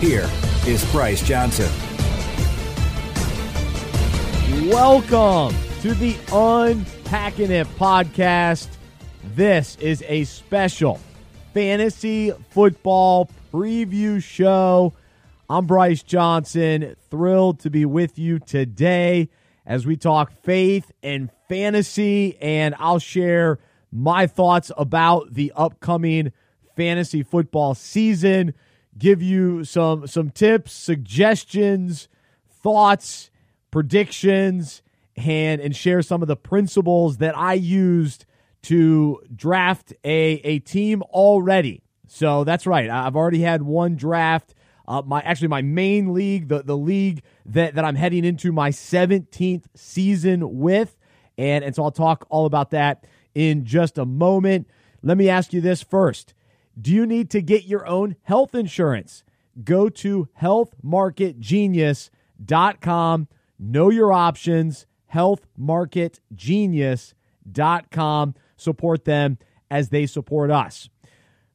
Here is Bryce Johnson. Welcome to the Unpacking It podcast. This is a special fantasy football preview show. I'm Bryce Johnson, thrilled to be with you today as we talk faith and fantasy, and I'll share my thoughts about the upcoming fantasy football season give you some some tips, suggestions, thoughts, predictions, and and share some of the principles that I used to draft a a team already. So that's right. I've already had one draft. Uh, my actually my main league, the the league that that I'm heading into my 17th season with, and and so I'll talk all about that in just a moment. Let me ask you this first. Do you need to get your own health insurance? Go to healthmarketgenius.com. Know your options. Healthmarketgenius.com. Support them as they support us.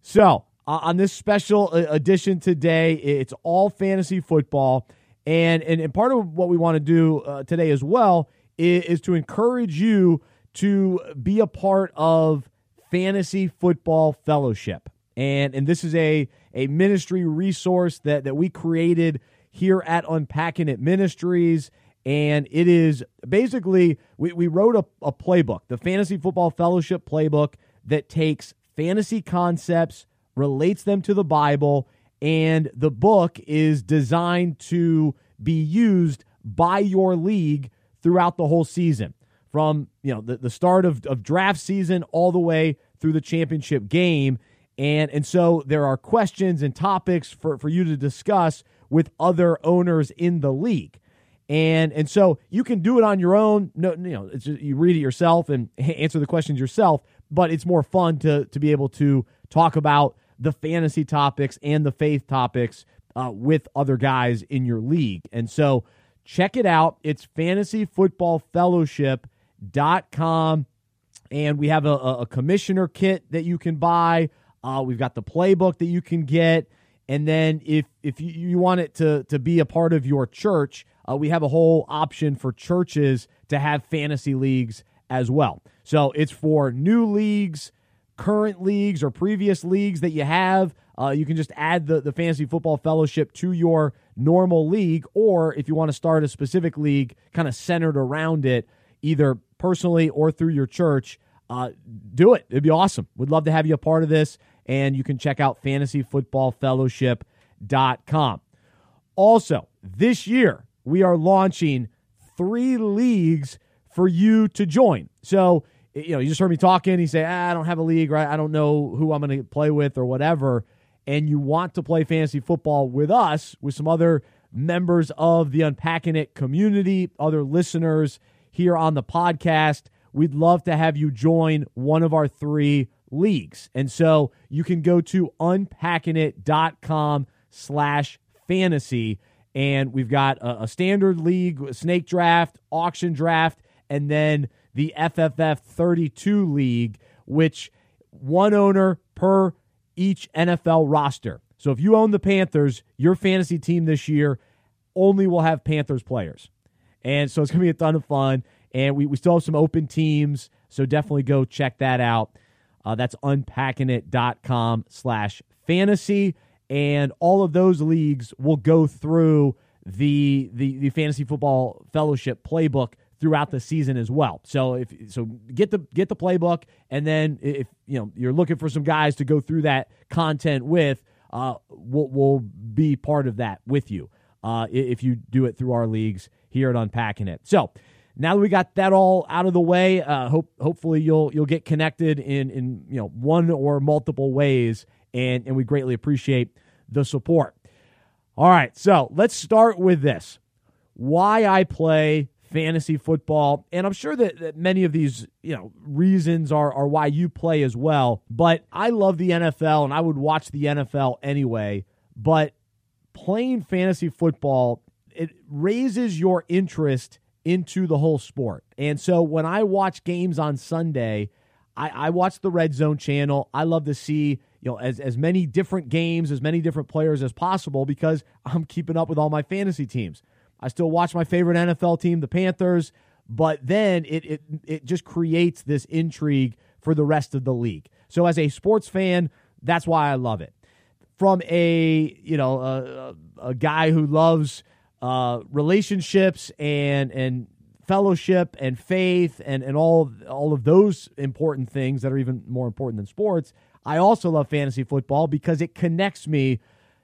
So, uh, on this special edition today, it's all fantasy football. And, and, and part of what we want to do uh, today as well is, is to encourage you to be a part of Fantasy Football Fellowship and and this is a a ministry resource that that we created here at Unpacking It Ministries. And it is basically, we, we wrote a, a playbook, the Fantasy Football Fellowship playbook, that takes fantasy concepts, relates them to the Bible, and the book is designed to be used by your league throughout the whole season from you know the, the start of, of draft season all the way through the championship game and and so there are questions and topics for, for you to discuss with other owners in the league. And and so you can do it on your own. No, you know, just, you read it yourself and answer the questions yourself. But it's more fun to to be able to talk about the fantasy topics and the faith topics uh, with other guys in your league. And so check it out. It's fantasyfootballfellowship.com. And we have a, a commissioner kit that you can buy. Uh, we've got the playbook that you can get. And then if if you, you want it to to be a part of your church, uh, we have a whole option for churches to have fantasy leagues as well. So it's for new leagues, current leagues, or previous leagues that you have. Uh, you can just add the, the fantasy football fellowship to your normal league, or if you want to start a specific league kind of centered around it, either personally or through your church, uh, do it. It'd be awesome. We'd love to have you a part of this and you can check out fantasyfootballfellowship.com. Also, this year, we are launching three leagues for you to join. So, you know, you just heard me talking. You say, ah, I don't have a league, right? I don't know who I'm going to play with or whatever. And you want to play fantasy football with us, with some other members of the Unpacking It community, other listeners here on the podcast. We'd love to have you join one of our three leagues. And so you can go to unpackingit.com slash fantasy. And we've got a, a standard league, snake draft, auction draft, and then the FFF 32 league, which one owner per each NFL roster. So if you own the Panthers, your fantasy team this year only will have Panthers players. And so it's going to be a ton of fun. And we, we still have some open teams. So definitely go check that out. Uh, that's unpackingit.com slash fantasy. And all of those leagues will go through the, the, the fantasy football fellowship playbook throughout the season as well. So if so get the get the playbook and then if you know you're looking for some guys to go through that content with, uh, we'll, we'll be part of that with you. Uh, if you do it through our leagues here at Unpacking It. So now that we got that all out of the way, uh, hope hopefully you'll you'll get connected in in you know one or multiple ways, and and we greatly appreciate the support. All right, so let's start with this why I play fantasy football. And I'm sure that, that, many of these, you know, reasons are, are why you play as well. But I love the NFL and I would watch the NFL anyway. But playing fantasy football, it raises your interest into the whole sport. And so when I watch games on Sunday, I, I watch the Red Zone channel. I love to see you know as as many different games, as many different players as possible because I'm keeping up with all my fantasy teams. I still watch my favorite NFL team, the Panthers, but then it it it just creates this intrigue for the rest of the league. So as a sports fan, that's why I love it. From a you know a, a guy who loves uh, relationships and and fellowship and faith and, and all all of those important things that are even more important than sports. I also love fantasy football because it connects me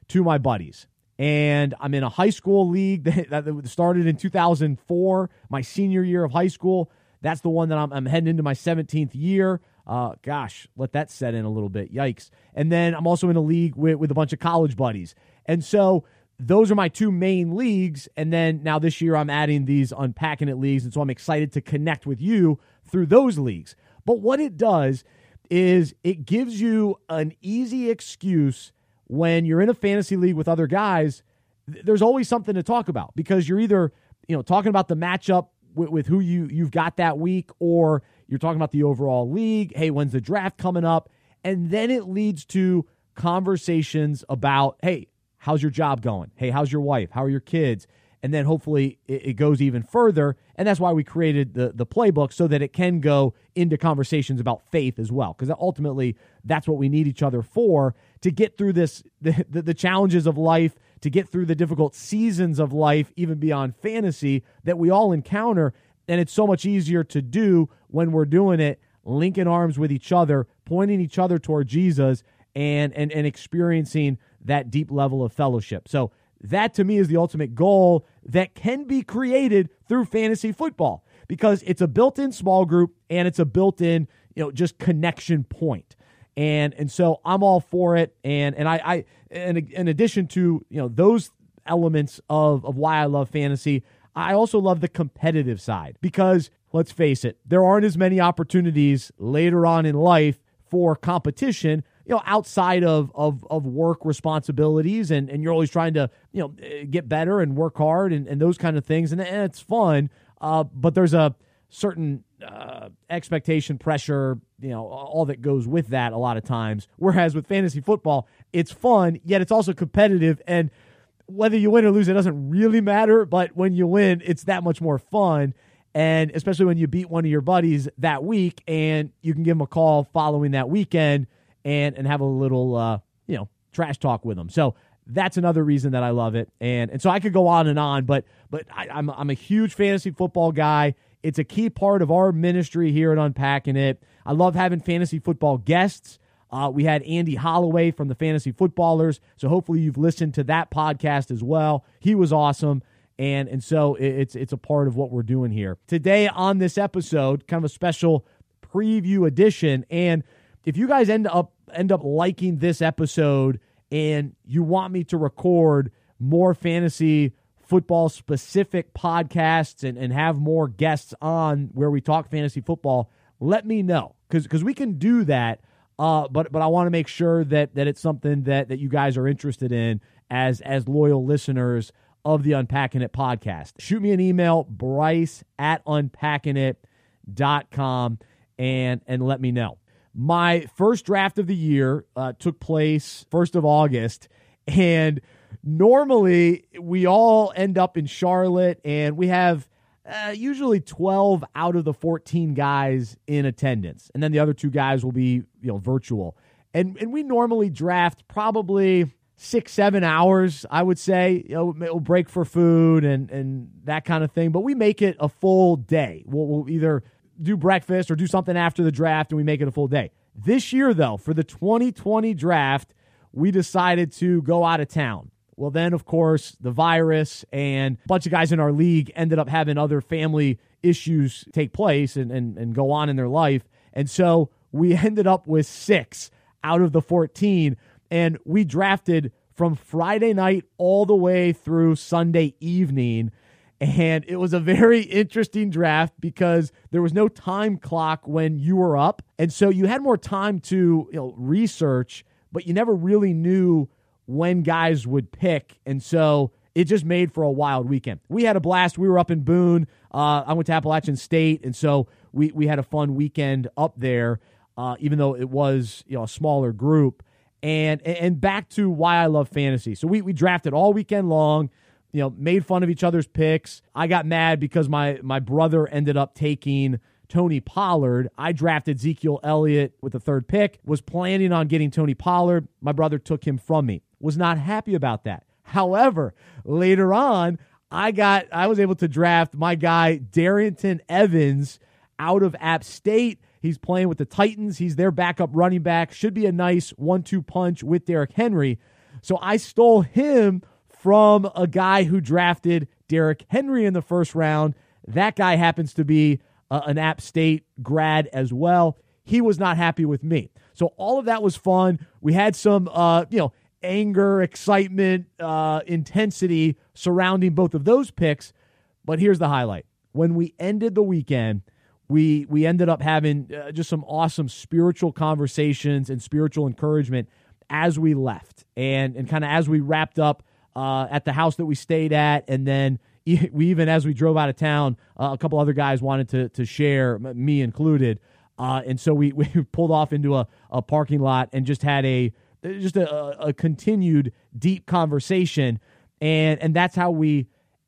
to my buddies. And I'm in a high school league that, started in 2004, my senior year of high school. That's the one that I'm, I'm heading into my 17th year. Uh, gosh, let that set in a little bit. Yikes. And then I'm also in a league with, with a bunch of college buddies. And so those are my two main leagues. And then now this year I'm adding these unpacking it leagues. And so I'm excited to connect with you through those leagues. But what it does is it gives you an easy excuse when you're in a fantasy league with other guys. There's always something to talk about because you're either, you know, talking about the matchup with, with who you you've got that week, or you're talking about the overall league. Hey, when's the draft coming up? And then it leads to conversations about, hey, How's your job going? Hey, how's your wife? How are your kids? And then hopefully it, it goes even further. And that's why we created the, the playbook so that it can go into conversations about faith as well. Because ultimately, that's what we need each other for to get through this, the, the, the challenges of life, to get through the difficult seasons of life, even beyond fantasy that we all encounter. And it's so much easier to do when we're doing it linking arms with each other, pointing each other toward Jesus, and and and experiencing that deep level of fellowship. So that to me is the ultimate goal that can be created through fantasy football because it's a built-in small group and it's a built-in, you know, just connection point. And and so I'm all for it. And and I, I and in addition to, you know, those elements of, of why I love fantasy, I also love the competitive side because let's face it, there aren't as many opportunities later on in life for competition you know, outside of, of, of work responsibilities and, and you're always trying to, you know, get better and work hard and, and those kind of things. And, and it's fun. Uh, but there's a certain uh, expectation, pressure, you know, all that goes with that a lot of times. Whereas with fantasy football, it's fun, yet it's also competitive. And whether you win or lose, it doesn't really matter. But when you win, it's that much more fun. And especially when you beat one of your buddies that week and you can give them a call following that weekend and and have a little uh, you know trash talk with them. So that's another reason that I love it. And and so I could go on and on, but but I, I'm I'm a huge fantasy football guy. It's a key part of our ministry here at Unpacking It. I love having fantasy football guests. Uh, we had Andy Holloway from the Fantasy Footballers, so hopefully you've listened to that podcast as well. He was awesome, and and so it's it's a part of what we're doing here today on this episode, kind of a special preview edition. And if you guys end up end up liking this episode and you want me to record more fantasy football specific podcasts and, and have more guests on where we talk fantasy football, let me know because because we can do that. Uh, but but I want to make sure that that it's something that that you guys are interested in as as loyal listeners of the Unpacking It podcast. Shoot me an email, Bryce at unpackingit.com and and let me know. My first draft of the year uh, took place 1st of August. And normally we all end up in Charlotte and we have uh, usually 12 out of the 14 guys in attendance. And then the other two guys will be, you know, virtual. And, and we normally draft probably six, seven hours, I would say. You know, we'll break for food and, and that kind of thing. But we make it a full day. We'll, we'll either do breakfast or do something after the draft and we make it a full day. This year, though, for the 2020 draft, we decided to go out of town. Well, then, of course, the virus and a bunch of guys in our league ended up having other family issues take place and, and, and go on in their life. And so we ended up with six out of the 14, and we drafted from Friday night all the way through Sunday evening. And it was a very interesting draft because there was no time clock when you were up. And so you had more time to you know, research, but you never really knew when guys would pick. And so it just made for a wild weekend. We had a blast. We were up in Boone. Uh, I went to Appalachian State. And so we, we had a fun weekend up there, uh, even though it was you know a smaller group. And and back to why I love fantasy. So we, we drafted all weekend long you know, made fun of each other's picks. I got mad because my my brother ended up taking Tony Pollard. I drafted Ezekiel Elliott with the third pick, was planning on getting Tony Pollard. My brother took him from me. Was not happy about that. However, later on, I got I was able to draft my guy Darrynton Evans out of App State. He's playing with the Titans. He's their backup running back. Should be a nice one-two punch with Derrick Henry. So I stole him from a guy who drafted Derrick Henry in the first round. That guy happens to be uh, an App State grad as well. He was not happy with me. So all of that was fun. We had some, uh, you know, anger, excitement, uh, intensity surrounding both of those picks. But here's the highlight: when we ended the weekend, we we ended up having uh, just some awesome spiritual conversations and spiritual encouragement as we left, and and kind of as we wrapped up uh, at the house that we stayed at, and then we even as we drove out of town, uh, a couple other guys wanted to to share, me included, uh, and so we we pulled off into a, a parking lot and just had a just a, a continued deep conversation, and and that's how we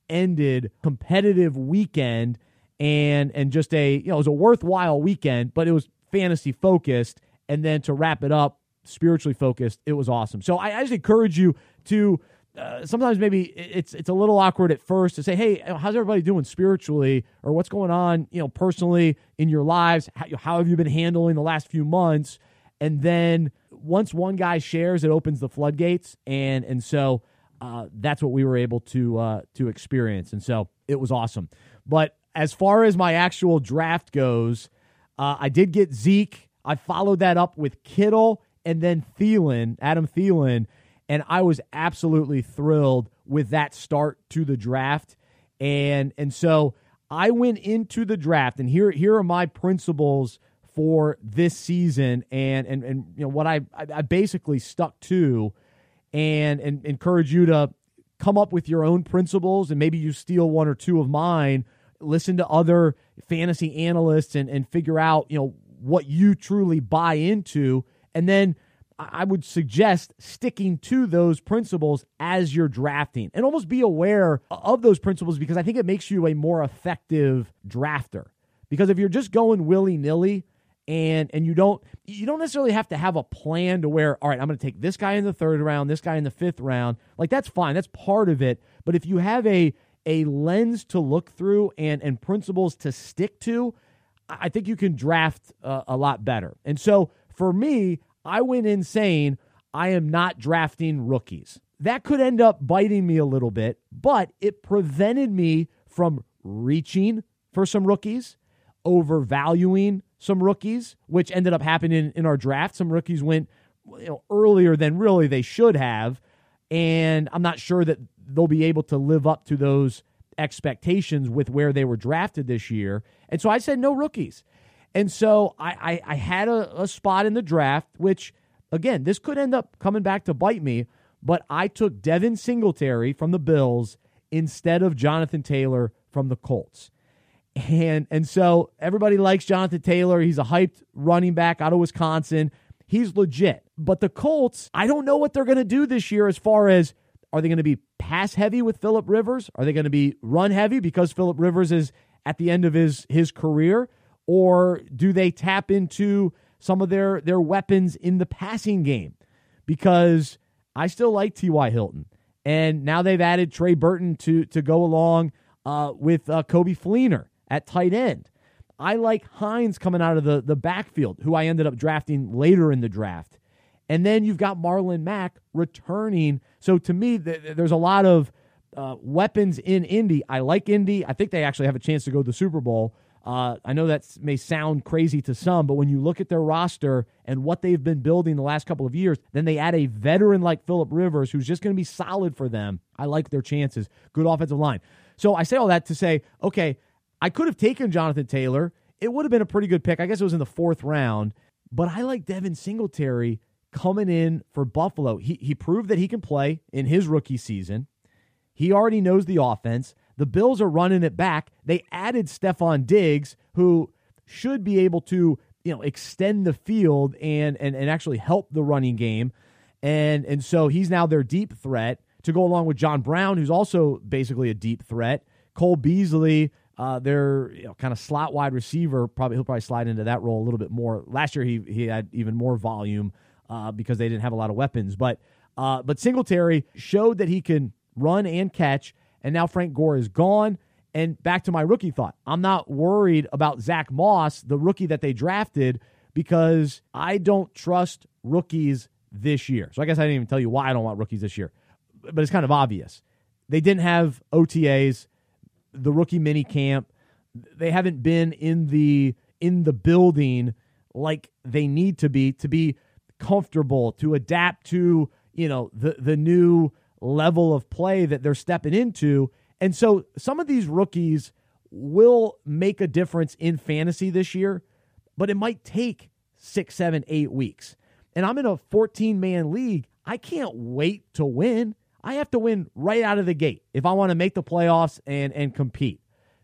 ended competitive weekend and and just a you know it was a worthwhile weekend, but it was fantasy focused, and then to wrap it up spiritually focused, it was awesome. So I, I just encourage you to uh, sometimes maybe it's it's a little awkward at first to say, "Hey, how's everybody doing spiritually, or what's going on, you know, personally in your lives? How, how have you been handling the last few months?" And then once one guy shares, it opens the floodgates, and and so uh, that's what we were able to uh, to experience, and so it was awesome. But as far as my actual draft goes, uh, I did get Zeke. I followed that up with Kittle and then Thielen, Adam Thielen and I was absolutely thrilled with that start to the draft. And and so I went into the draft, and here here are my principles for this season, and and and you know what I I basically stuck to, and and encourage you to come up with your own principles, and maybe you steal one or two of mine. Listen to other fantasy analysts and and figure out you know what you truly buy into, and then I would suggest sticking to those principles as you're drafting and almost be aware of those principles because I think it makes you a more effective drafter. Because if you're just going willy nilly and and you don't you don't necessarily have to have a plan to where all right I'm going to take this guy in the third round, this guy in the fifth round, like that's fine, that's part of it. But if you have a a lens to look through and and principles to stick to, I think you can draft uh, a lot better. And so for me, I went in saying I am not drafting rookies. That could end up biting me a little bit, but it prevented me from reaching for some rookies, overvaluing some rookies, which ended up happening in our draft. Some rookies went you know, earlier than really they should have, and I'm not sure that they'll be able to live up to those expectations with where they were drafted this year. And so I said no rookies. And so I, I, I had a, a spot in the draft, which, again, this could end up coming back to bite me, but I took Devin Singletary from the Bills instead of Jonathan Taylor from the Colts. And and so everybody likes Jonathan Taylor. He's a hyped running back out of Wisconsin. He's legit. But the Colts, I don't know what they're going to do this year as far as are they going to be pass heavy with Philip Rivers? Are they going to be run heavy because Philip Rivers is at the end of his his career? Or do they tap into some of their their weapons in the passing game? Because I still like T.Y. Hilton, and now they've added Trey Burton to to go along uh, with uh, Coby Fleener at tight end. I like Hines coming out of the the backfield, who I ended up drafting later in the draft. And then you've got Marlon Mack returning. So to me, th- there's a lot of uh, weapons in Indy. I like Indy. I think they actually have a chance to go to the Super Bowl. Uh, I know that may sound crazy to some, but when you look at their roster and what they've been building the last couple of years, then they add a veteran like Philip Rivers, who's just going to be solid for them. I like their chances. Good offensive line. So I say all that to say, okay, I could have taken Jonathan Taylor. It would have been a pretty good pick. I guess it was in the fourth round, but I like Devin Singletary coming in for Buffalo. He, he proved that he can play in his rookie season. He already knows the offense. The Bills are running it back. They added Stefon Diggs, who should be able to, you know, extend the field and and, and actually help the running game. And and so he's now their deep threat to go along with John Brown, who's also basically a deep threat. Cole Beasley, uh, their you know, kind of slot wide receiver, probably he'll probably slide into that role a little bit more. Last year he he had even more volume uh, because they didn't have a lot of weapons, but uh, but Singletary showed that he can run and catch and now Frank Gore is gone. And back to my rookie thought, I'm not worried about Zach Moss, the rookie that they drafted, because I don't trust rookies this year. So I guess I didn't even tell you why I don't want rookies this year, but it's kind of obvious. They didn't have OTAs, the rookie mini camp. They haven't been in the in the building like they need to be to be comfortable to adapt to you know the the new level of play that they're stepping into. And so some of these rookies will make a difference in fantasy this year, but it might take six, seven, eight weeks. And I'm in a 14 man league. I can't wait to win. I have to win right out of the gate if I want to make the playoffs and and compete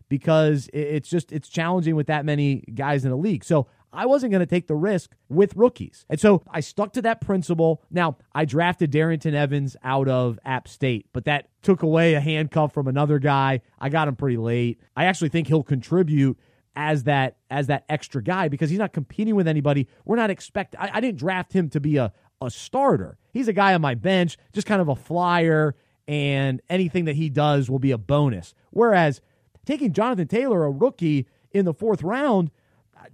because it's just it's challenging with that many guys in the league. So I wasn't going to take the risk with rookies. And so I stuck to that principle. Now, I drafted Darrynton Evans out of App State, but that took away a handcuff from another guy. I got him pretty late. I actually think he'll contribute as that as that extra guy because he's not competing with anybody. We're not expect I, I didn't draft him to be a, a starter. He's a guy on my bench, just kind of a flyer, and anything that he does will be a bonus. Whereas taking Jonathan Taylor, a rookie, in the fourth round,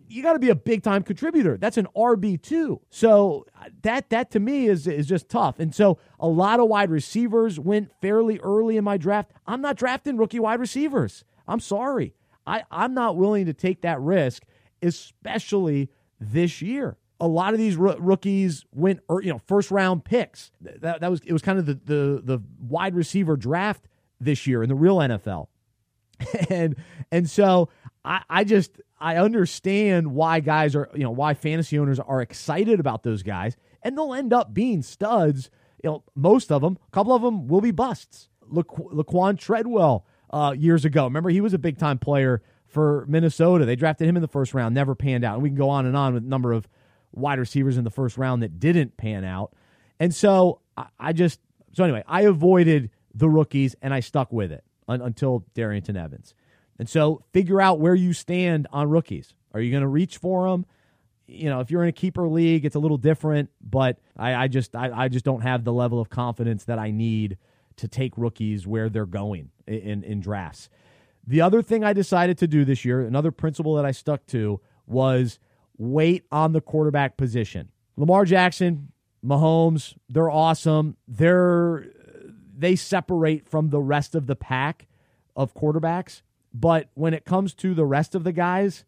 you got to be a big time contributor. That's an RB two. So that that to me is is just tough. And so a lot of wide receivers went fairly early in my draft. I'm not drafting rookie wide receivers. I'm sorry. I I'm not willing to take that risk, especially this year. A lot of these rookies went, er, you know, first round picks. That, that was it was kind of the, the the wide receiver draft this year in the real NFL, and and so I I just I understand why guys are, you know, why fantasy owners are excited about those guys, and they'll end up being studs. You know, most of them, a couple of them will be busts. Laquon Laquon Treadwell uh, years ago, remember he was a big time player for Minnesota. They drafted him in the first round, never panned out. And we can go on and on with a number of wide receivers in the first round that didn't pan out. And so I, I just, so anyway, I avoided the rookies and I stuck with it un, until Darrynton Evans. And so figure out where you stand on rookies. Are you going to reach for them? You know, if you're in a keeper league, it's a little different, but I, I just I, I, just don't have the level of confidence that I need to take rookies where they're going in, in drafts. The other thing I decided to do this year, another principle that I stuck to, was wait on the quarterback position. Lamar Jackson, Mahomes, they're awesome. They're they separate from the rest of the pack of quarterbacks. But when it comes to the rest of the guys,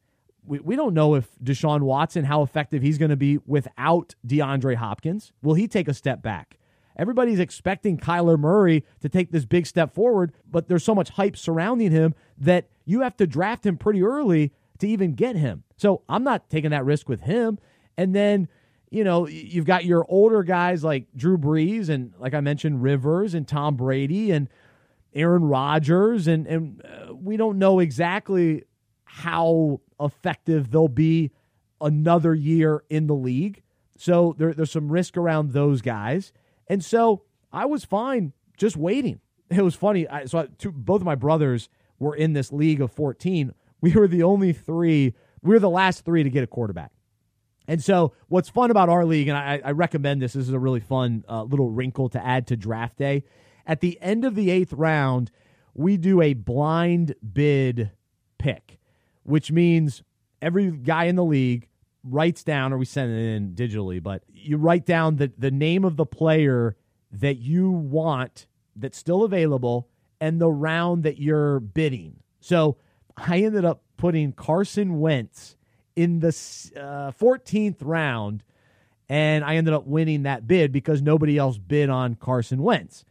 we, we don't know if Deshaun Watson, how effective he's going to be without DeAndre Hopkins. Will he take a step back? Everybody's expecting Kyler Murray to take this big step forward, but there's so much hype surrounding him that you have to draft him pretty early to even get him. So I'm not taking that risk with him. And then, you know, you've got your older guys like Drew Brees and, like I mentioned, Rivers and Tom Brady and Aaron Rodgers, and and uh, we don't know exactly how effective they'll be another year in the league. So there, there's some risk around those guys, and so I was fine just waiting. It was funny. I, so I, two, both of my brothers were in this league of 14. We were the only three. We were the last three to get a quarterback. And so, what's fun about our league, and I, I recommend this, this is a really fun uh, little wrinkle to add to draft day, at the end of the eighth round, we do a blind bid pick, which means every guy in the league writes down, or we send it in digitally, but you write down the, the name of the player that you want that's still available and the round that you're bidding. So I ended up putting Carson Wentz in the uh, 14th round, and I ended up winning that bid because nobody else bid on Carson Wentz.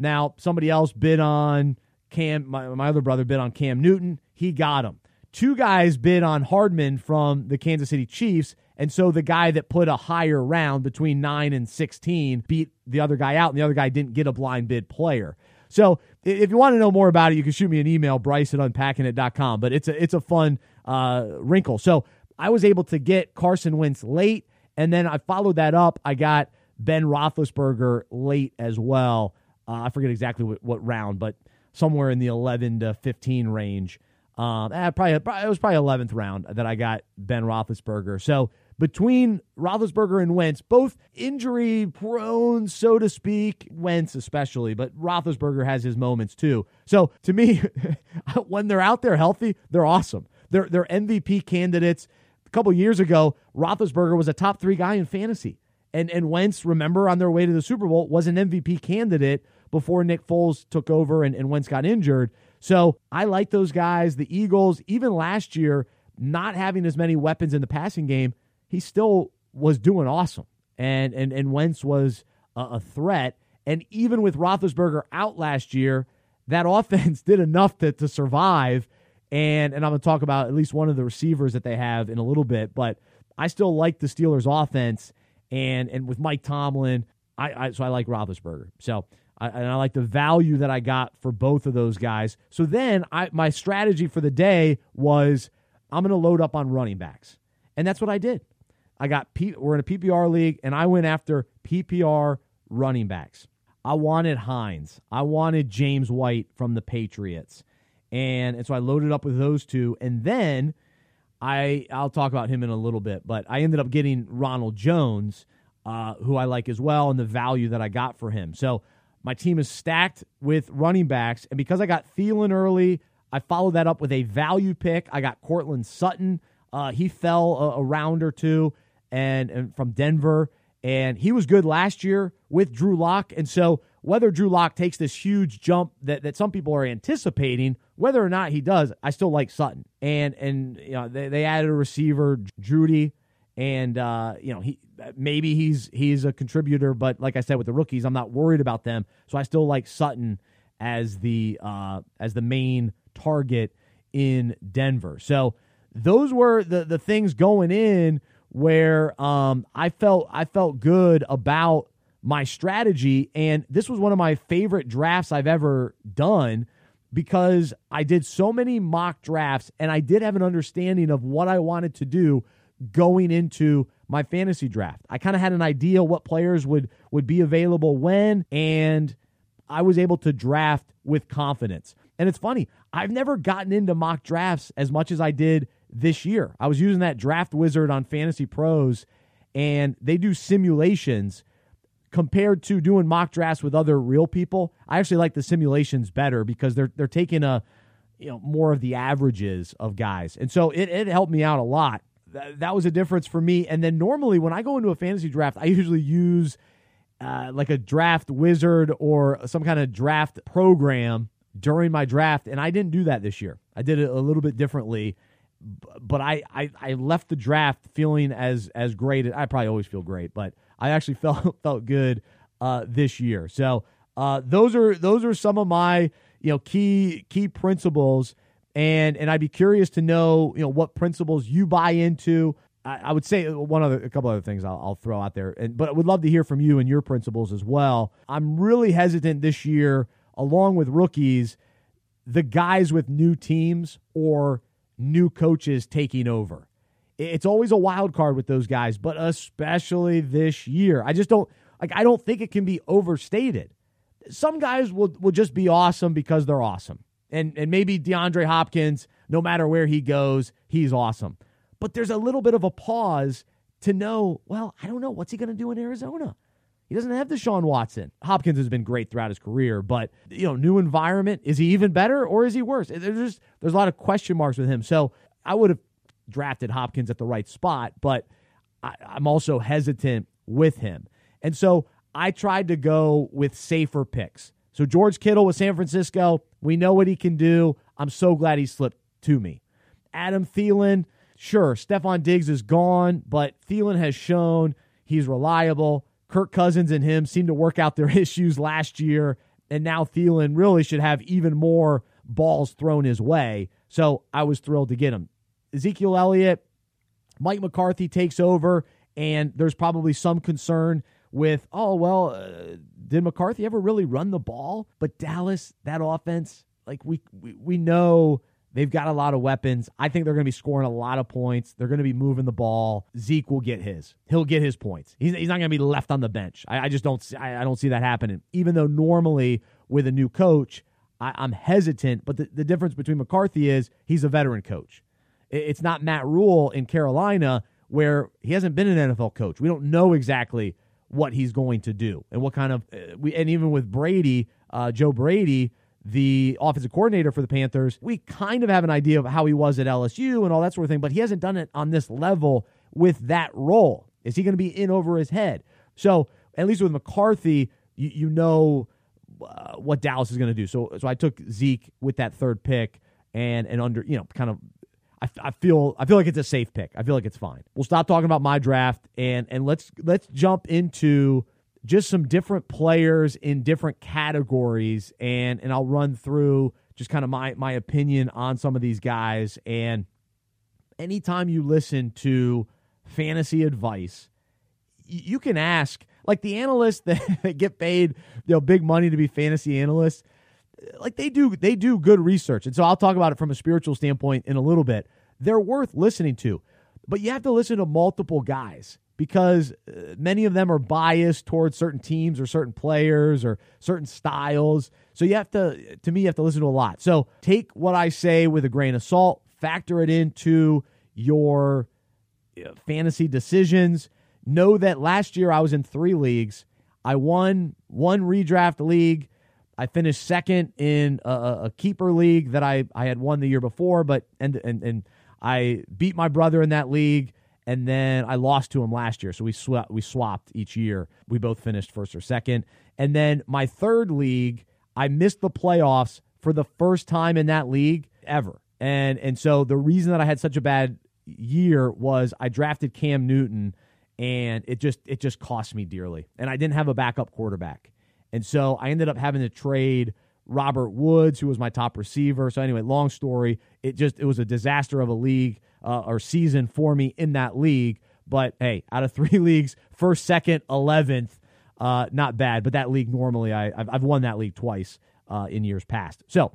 Now, somebody else bid on Cam, my, my other brother bid on Cam Newton. He got him. Two guys bid on Hardman from the Kansas City Chiefs. And so the guy that put a higher round between 9 and 16 beat the other guy out, and the other guy didn't get a blind bid player. So if you want to know more about it, you can shoot me an email, bryce at unpackingit.com. But it's a, it's a fun uh, wrinkle. So I was able to get Carson Wentz late, and then I followed that up. I got Ben Roethlisberger late as well. Uh, I forget exactly what, what round, but somewhere in the 11 to 15 range. Um, eh, probably, it was probably 11th round that I got Ben Roethlisberger. So between Roethlisberger and Wentz, both injury prone, so to speak, Wentz especially, but Roethlisberger has his moments too. So to me, when they're out there healthy, they're awesome. They're, they're MVP candidates. A couple years ago, Roethlisberger was a top three guy in fantasy. And, and Wentz, remember, on their way to the Super Bowl, was an MVP candidate before Nick Foles took over and, and Wentz got injured. So I like those guys. The Eagles, even last year, not having as many weapons in the passing game, he still was doing awesome. And and and Wentz was a, a threat. And even with Roethlisberger out last year, that offense did enough to, to survive. And and I'm going to talk about at least one of the receivers that they have in a little bit. But I still like the Steelers' offense. And and with Mike Tomlin, I, I so I like Roethlisberger. So I, and I like the value that I got for both of those guys. So then I, my strategy for the day was I'm going to load up on running backs. And that's what I did. I got P, we're in a PPR league and I went after PPR running backs. I wanted Hines. I wanted James White from the Patriots. And, and so I loaded up with those two and then I I'll talk about him in a little bit, but I ended up getting Ronald Jones, uh, who I like as well, and the value that I got for him. So my team is stacked with running backs, and because I got Thielen early, I followed that up with a value pick. I got Courtland Sutton. Uh, he fell a, a, round or two, and, and from Denver, and he was good last year with Drew Lock. And so, whether Drew Lock takes this huge jump that, that some people are anticipating, whether or not he does, I still like Sutton. And and you know they, they added a receiver, Jeudy, and uh, you know he maybe he's he's a contributor, but like I said with the rookies, I'm not worried about them. So I still like Sutton as the uh, as the main target in Denver. So those were the the things going in where um, I felt I felt good about my strategy, and this was one of my favorite drafts I've ever done because I did so many mock drafts and I did have an understanding of what I wanted to do going into my fantasy draft. I kind of had an idea what players would would be available when and I was able to draft with confidence. And it's funny, I've never gotten into mock drafts as much as I did this year. I was using that draft wizard on Fantasy Pros and they do simulations compared to doing mock drafts with other real people. I actually like the simulations better because they're they're taking a you know more of the averages of guys. And so it, it helped me out a lot that was a difference for me. And then normally when I go into a fantasy draft, I usually use uh, like a draft wizard or some kind of draft program during my draft, and I didn't do that this year. I did it a little bit differently, but I, I, I left the draft feeling as as great. I probably always feel great, but I actually felt felt good uh, this year. So uh, those are those are some of my you know key key principles and and I'd be curious to know you know what principles you buy into. I, I would say one other, a couple other things I'll, I'll throw out there, and, but I would love to hear from you and your principles as well. I'm really hesitant this year, along with rookies, the guys with new teams or new coaches taking over. It's always a wild card with those guys, but especially this year. I just don't like I don't think it can be overstated. Some guys will will just be awesome because they're awesome and and maybe DeAndre Hopkins, no matter where he goes, he's awesome. But there's a little bit of a pause to know, well, I don't know what's he going to do in Arizona. He doesn't have Deshaun Watson. Hopkins has been great throughout his career, but you know, new environment. Is he even better or is he worse? There's just there's a lot of question marks with him. So I would have drafted Hopkins at the right spot, but I, I'm also hesitant with him. And so I tried to go with safer picks. So George Kittle with San Francisco, we know what he can do. I'm so glad he slipped to me. Adam Thielen, sure, Stefon Diggs is gone, but Thielen has shown he's reliable. Kirk Cousins and him seem to work out their issues last year, and now Thielen really should have even more balls thrown his way. So I was thrilled to get him. Ezekiel Elliott, Mike McCarthy takes over, and there's probably some concern with, oh, well, uh, did McCarthy ever really run the ball? But Dallas, that offense, like we, we, we know they've got a lot of weapons. I think they're going to be scoring a lot of points. They're going to be moving the ball. Zeke will get his. He'll get his points. He's, he's not going to be left on the bench. I, I just don't see, I, I, don't see that happening. Even though normally with a new coach, I, am hesitant. But the, the difference between McCarthy is he's a veteran coach. It, it's not Matt Rhule in Carolina where he hasn't been an NFL coach. We don't know exactly what he's going to do and what kind of uh, and even with Brady, uh, Joe Brady, the offensive coordinator for the Panthers, we kind of have an idea of how he was at LSU and all that sort of thing, but he hasn't done it on this level with that role. Is he going to be in over his head? So at least with McCarthy, you, you know uh, what Dallas is going to do. So so I took Zeke with that third pick and and under you know kind of I, I feel I feel like it's a safe pick. I feel like it's fine. We'll stop talking about my draft and and let's let's jump into just some different players in different categories and and I'll run through just kind of my my opinion on some of these guys and anytime you listen to fantasy advice you can ask like the analysts that, that get paid you know big money to be fantasy analysts like they do they do good research. And so i'll talk about it from a spiritual standpoint in a little bit. They're worth listening to. But you have to listen to multiple guys because uh, many of them are biased towards certain teams or certain players or certain styles. So you have to to me you have to listen to a lot. So take what i say with a grain of salt factor it into your uh, fantasy decisions. Know that last year i was in three leagues. I won one redraft league I finished second in a, a, keeper league that I, I had won the year before, but and, and and I beat my brother in that league, and then I lost to him last year. So we sw- we swapped each year. We both finished first or second, and then my third league, I missed the playoffs for the first time in that league ever. And and so the reason that I had such a bad year was I drafted Cam Newton, and it just it just cost me dearly, and I didn't have a backup quarterback. And so I ended up having to trade Robert Woods, who was my top receiver. So anyway, long story. It just it was a disaster of a league uh, or season for me in that league. But hey, out of three leagues, first, second, eleventh, uh, not bad. But that league normally, I I've, I've won that league twice uh, in years past. So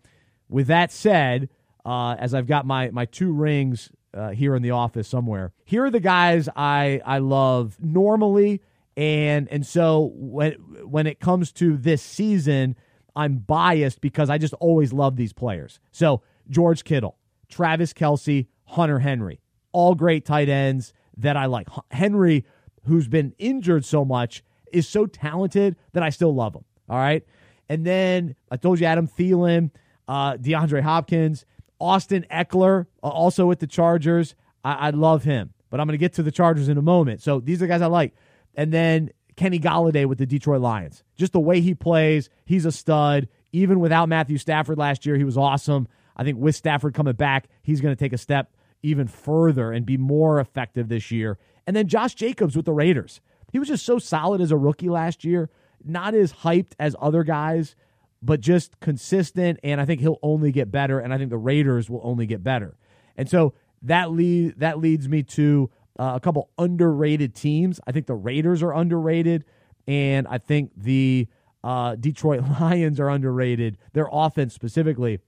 with that said, uh, as I've got my my two rings uh, here in the office somewhere, here are the guys I I love normally and and so when when it comes to this season, I'm biased because I just always love these players. So George Kittle, Travis Kelce, Hunter Henry, all great tight ends that I like. Henry, who's been injured so much, is so talented that I still love him. All right. And then I told you Adam Thielen, uh, DeAndre Hopkins, Austin Ekeler, uh, also with the Chargers. I, I love him, but I'm going to get to the Chargers in a moment. So these are guys I like and then Kenny Golladay with the Detroit Lions. Just the way he plays, he's a stud. Even without Matthew Stafford last year, he was awesome. I think with Stafford coming back, he's going to take a step even further and be more effective this year. And then Josh Jacobs with the Raiders. He was just so solid as a rookie last year, not as hyped as other guys, but just consistent. And I think he'll only get better. And I think the Raiders will only get better. And so that lead that leads me to uh, a couple underrated teams. I think the Raiders are underrated, and I think the uh, Detroit Lions are underrated, their offense specifically.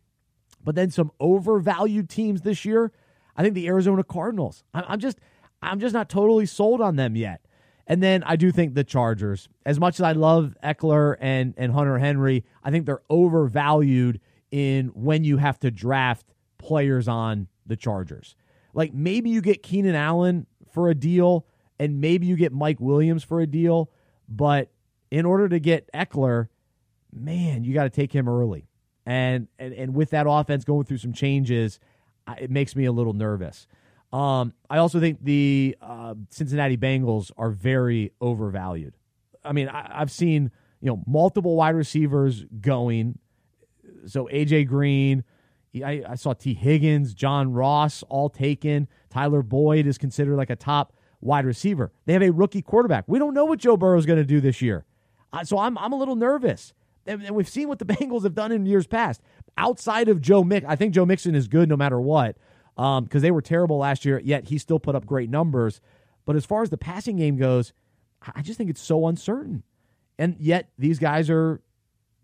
But then some overvalued teams this year. I think the Arizona Cardinals. I'm, I'm just, I'm just not totally sold on them yet. And then I do think the Chargers. As much as I love Ekeler and and Hunter Henry, I think they're overvalued in when you have to draft players on the Chargers. Like maybe you get Keenan Allen for a deal, and maybe you get Mike Williams for a deal. But in order to get Ekeler, man, you got to take him early. And, and and with that offense going through some changes, it makes me a little nervous. Um, I also think the uh, Cincinnati Bengals are very overvalued. I mean, I, I've seen you know multiple wide receivers going. So AJ Green, I, I saw Tee Higgins, John Ross, all taken. Tyler Boyd is considered like a top wide receiver. They have a rookie quarterback. We don't know what Joe Burrow is going to do this year. Uh, so I'm, I'm a little nervous. And, and, we've seen what the Bengals have done in years past. Outside of Joe Mixon, I think Joe Mixon is good no matter what because um, they were terrible last year, yet he still put up great numbers. But as far as the passing game goes, I just think it's so uncertain. And yet these guys are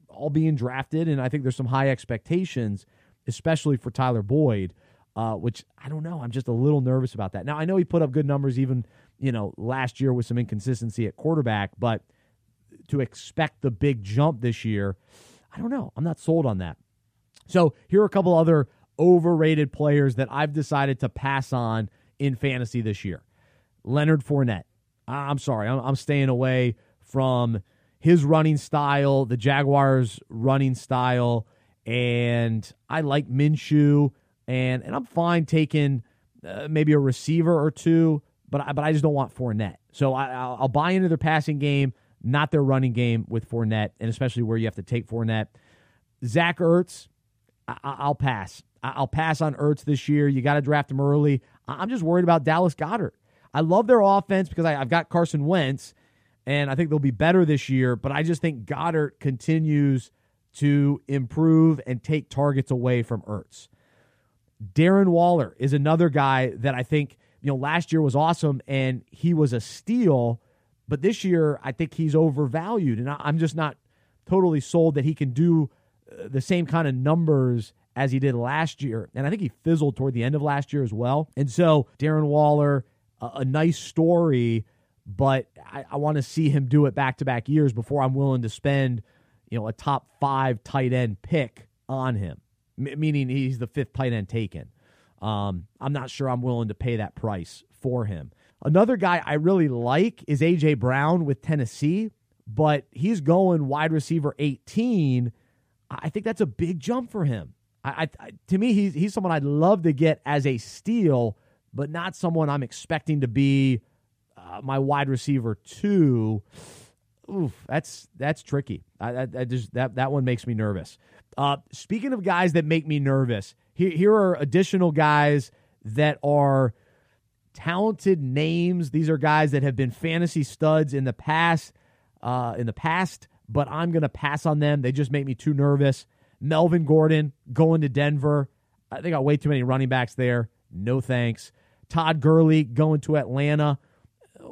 all being drafted, and I think there's some high expectations, especially for Tyler Boyd, uh, which I don't know. I'm just a little nervous about that. Now I know he put up good numbers even you know last year with some inconsistency at quarterback, but to expect the big jump this year, I don't know. I'm not sold on that. So here are a couple other overrated players that I've decided to pass on in fantasy this year. Leonard Fournette. I'm sorry, I'm, I'm staying away from his running style, the Jaguars' running style, and I like Minshew, and and I'm fine taking uh, maybe a receiver or two, but I, but I just don't want Fournette. So I, I'll, I'll buy into their passing game, not their running game with Fournette, and especially where you have to take Fournette. Zach Ertz, I, will pass. I'll pass on Ertz this year. You got to draft him early. I'm just worried about Dallas Goedert. I love their offense because I, have got Carson Wentz, and I think they'll be better this year. But I just think Goedert continues to improve and take targets away from Ertz. Darren Waller is another guy that I think you know last year was awesome and he was a steal, but this year I think he's overvalued, and I'm just not totally sold that he can do uh, the same kind of numbers as he did last year. And I think he fizzled toward the end of last year as well. And so Darren Waller a, a nice story, but I, I want to see him do it back to back years before I'm willing to spend, you know, a top five tight end pick on him, M- meaning he's the fifth tight end taken. Um, I'm not sure I'm willing to pay that price for him. Another guy I really like is AJ Brown with Tennessee, but he's going wide receiver 18. I think that's a big jump for him. I, I, to me, he's he's someone I'd love to get as a steal but not someone I'm expecting to be uh, my wide receiver two. Oof, that's that's tricky. I, I, just that that one makes me nervous. Uh, speaking of guys that make me nervous, here here are additional guys that are talented names. These are guys that have been fantasy studs in the past. Uh, in the past, but I'm going to pass on them. They just make me too nervous. Melvin Gordon going to Denver. They got way too many running backs there. No thanks. Todd Gurley going to Atlanta.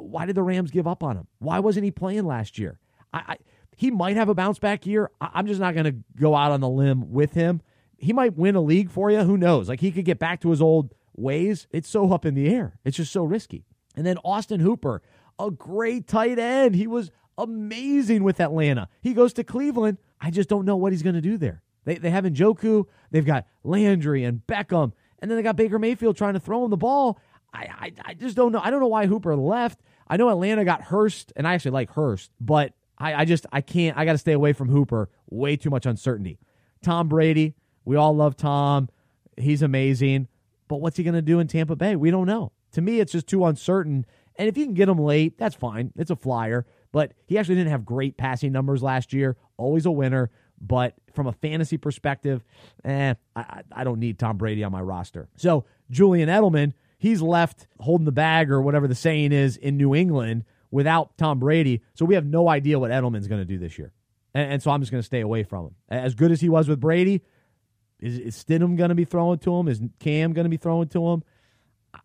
Why did the Rams give up on him? Why wasn't he playing last year? I, I he might have a bounce back year. I, am just not going to go out on the limb with him. He might win a league for you. Who knows? Like he could get back to his old ways. It's so up in the air. It's just so risky. And then Austin Hooper, a great tight end. He was amazing with Atlanta. He goes to Cleveland. I just don't know what he's going to do there. They, they have Njoku. They've got Landry and Beckham. And then they got Baker Mayfield trying to throw him the ball. I, I, I just don't know. I don't know why Hooper left. I know Atlanta got Hurst, and I actually like Hurst, but I, I just I can't. I got to stay away from Hooper. Way too much uncertainty. Tom Brady, we all love Tom. He's amazing, but what's he going to do in Tampa Bay? We don't know. To me, it's just too uncertain. And if you can get him late, that's fine. It's a flyer. But he actually didn't have great passing numbers last year. Always a winner. But from a fantasy perspective, eh, I, I don't need Tom Brady on my roster. So Julian Edelman, he's left holding the bag or whatever the saying is in New England without Tom Brady. So we have no idea what Edelman's going to do this year. And, and, so I'm just going to stay away from him. As good as he was with Brady, is, is Stidham going to be throwing to him? Is Cam going to be throwing to him?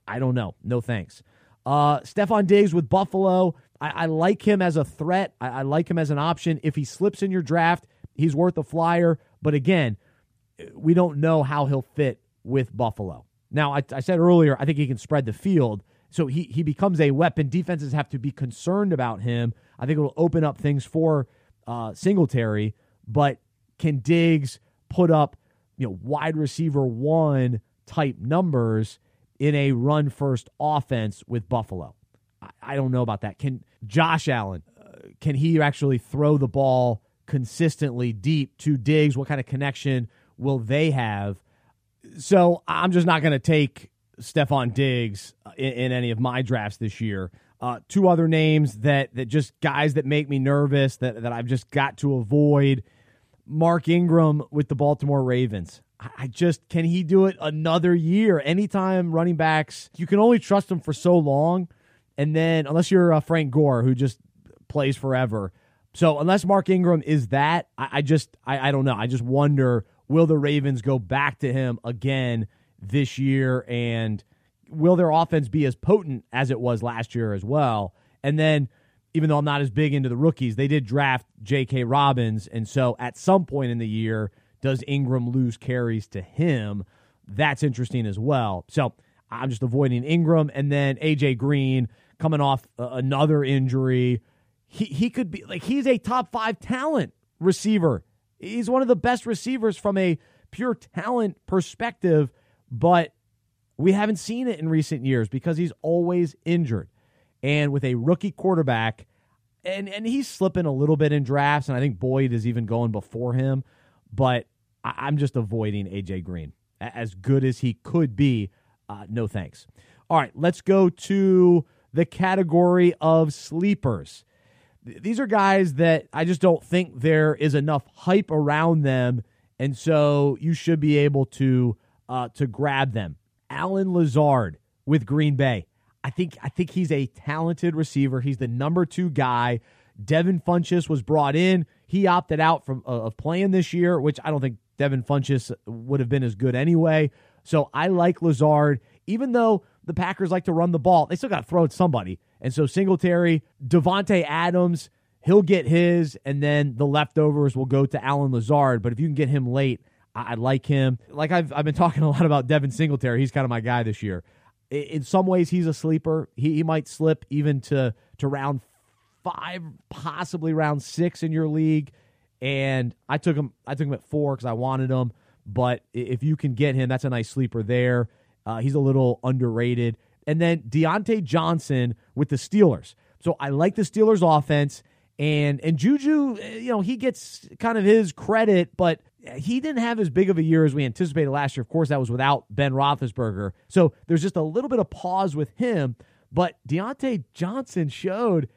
I don't know. No thanks. Uh, Stefon Diggs with Buffalo. I, I like him as a threat. I, I like him as an option. If he slips in your draft, he's worth a flyer. But again, we don't know how he'll fit with Buffalo. Now, I, I said earlier, I think he can spread the field. So he, he becomes a weapon. Defenses have to be concerned about him. I think it will open up things for uh, Singletary. But can Diggs put up, you know, wide receiver one type numbers in a run first offense with Buffalo? I, I, don't know about that. Can Josh Allen, uh, can he actually throw the ball consistently deep to Diggs? What kind of connection will they have? So I'm just not going to take Stefon Diggs in, in, any of my drafts this year. Uh, two other names that that just guys that make me nervous that that I've just got to avoid. Mark Ingram with the Baltimore Ravens. I just can he do it another year? Anytime running backs, you can only trust them for so long, and then unless you're uh, Frank Gore who just plays forever. So unless Mark Ingram is that, I, I just I, I don't know. I just wonder will the Ravens go back to him again this year, and will their offense be as potent as it was last year as well? And then even though I'm not as big into the rookies, they did draft J.K. Dobbins, and so at some point in the year does Ingram lose carries to him? That's interesting as well. So I'm just avoiding Ingram. And then AJ Green coming off uh, another injury. He, he could be like, he's a top five talent receiver. He's one of the best receivers from a pure talent perspective, but we haven't seen it in recent years because he's always injured. And with a rookie quarterback, and, and he's slipping a little bit in drafts, and I think Boyd is even going before him but I, am just avoiding AJ Green. As good as he could be, uh, no thanks. All right, let's go to the category of sleepers. These are guys that I just don't think there is enough hype around them, and so you should be able to uh, to grab them. Allen Lazard with Green Bay. I think I think he's a talented receiver. He's the number two guy. Devin Funchess was brought in. He opted out from uh, of playing this year, which I don't think Devin Funchess would have been as good anyway. So I like Lazard, even though the Packers like to run the ball. They still got to throw at somebody. And so Singletary, Davante Adams, he'll get his, and then the leftovers will go to Allen Lazard. But if you can get him late, I, I like him. Like I've I've been talking a lot about Devin Singletary. He's kind of my guy this year. In some ways, he's a sleeper. He, he might slip even to to round five, possibly round six in your league. And I took him. I took him at four because I wanted him. But if you can get him, that's a nice sleeper there. Uh, he's a little underrated. And then Diontae Johnson with the Steelers. So I like the Steelers offense. And and Juju, eh, you know, he gets kind of his credit, but he didn't have as big of a year as we anticipated last year. Of course, that was without Ben Roethlisberger. So there's just a little bit of pause with him. But Diontae Johnson showed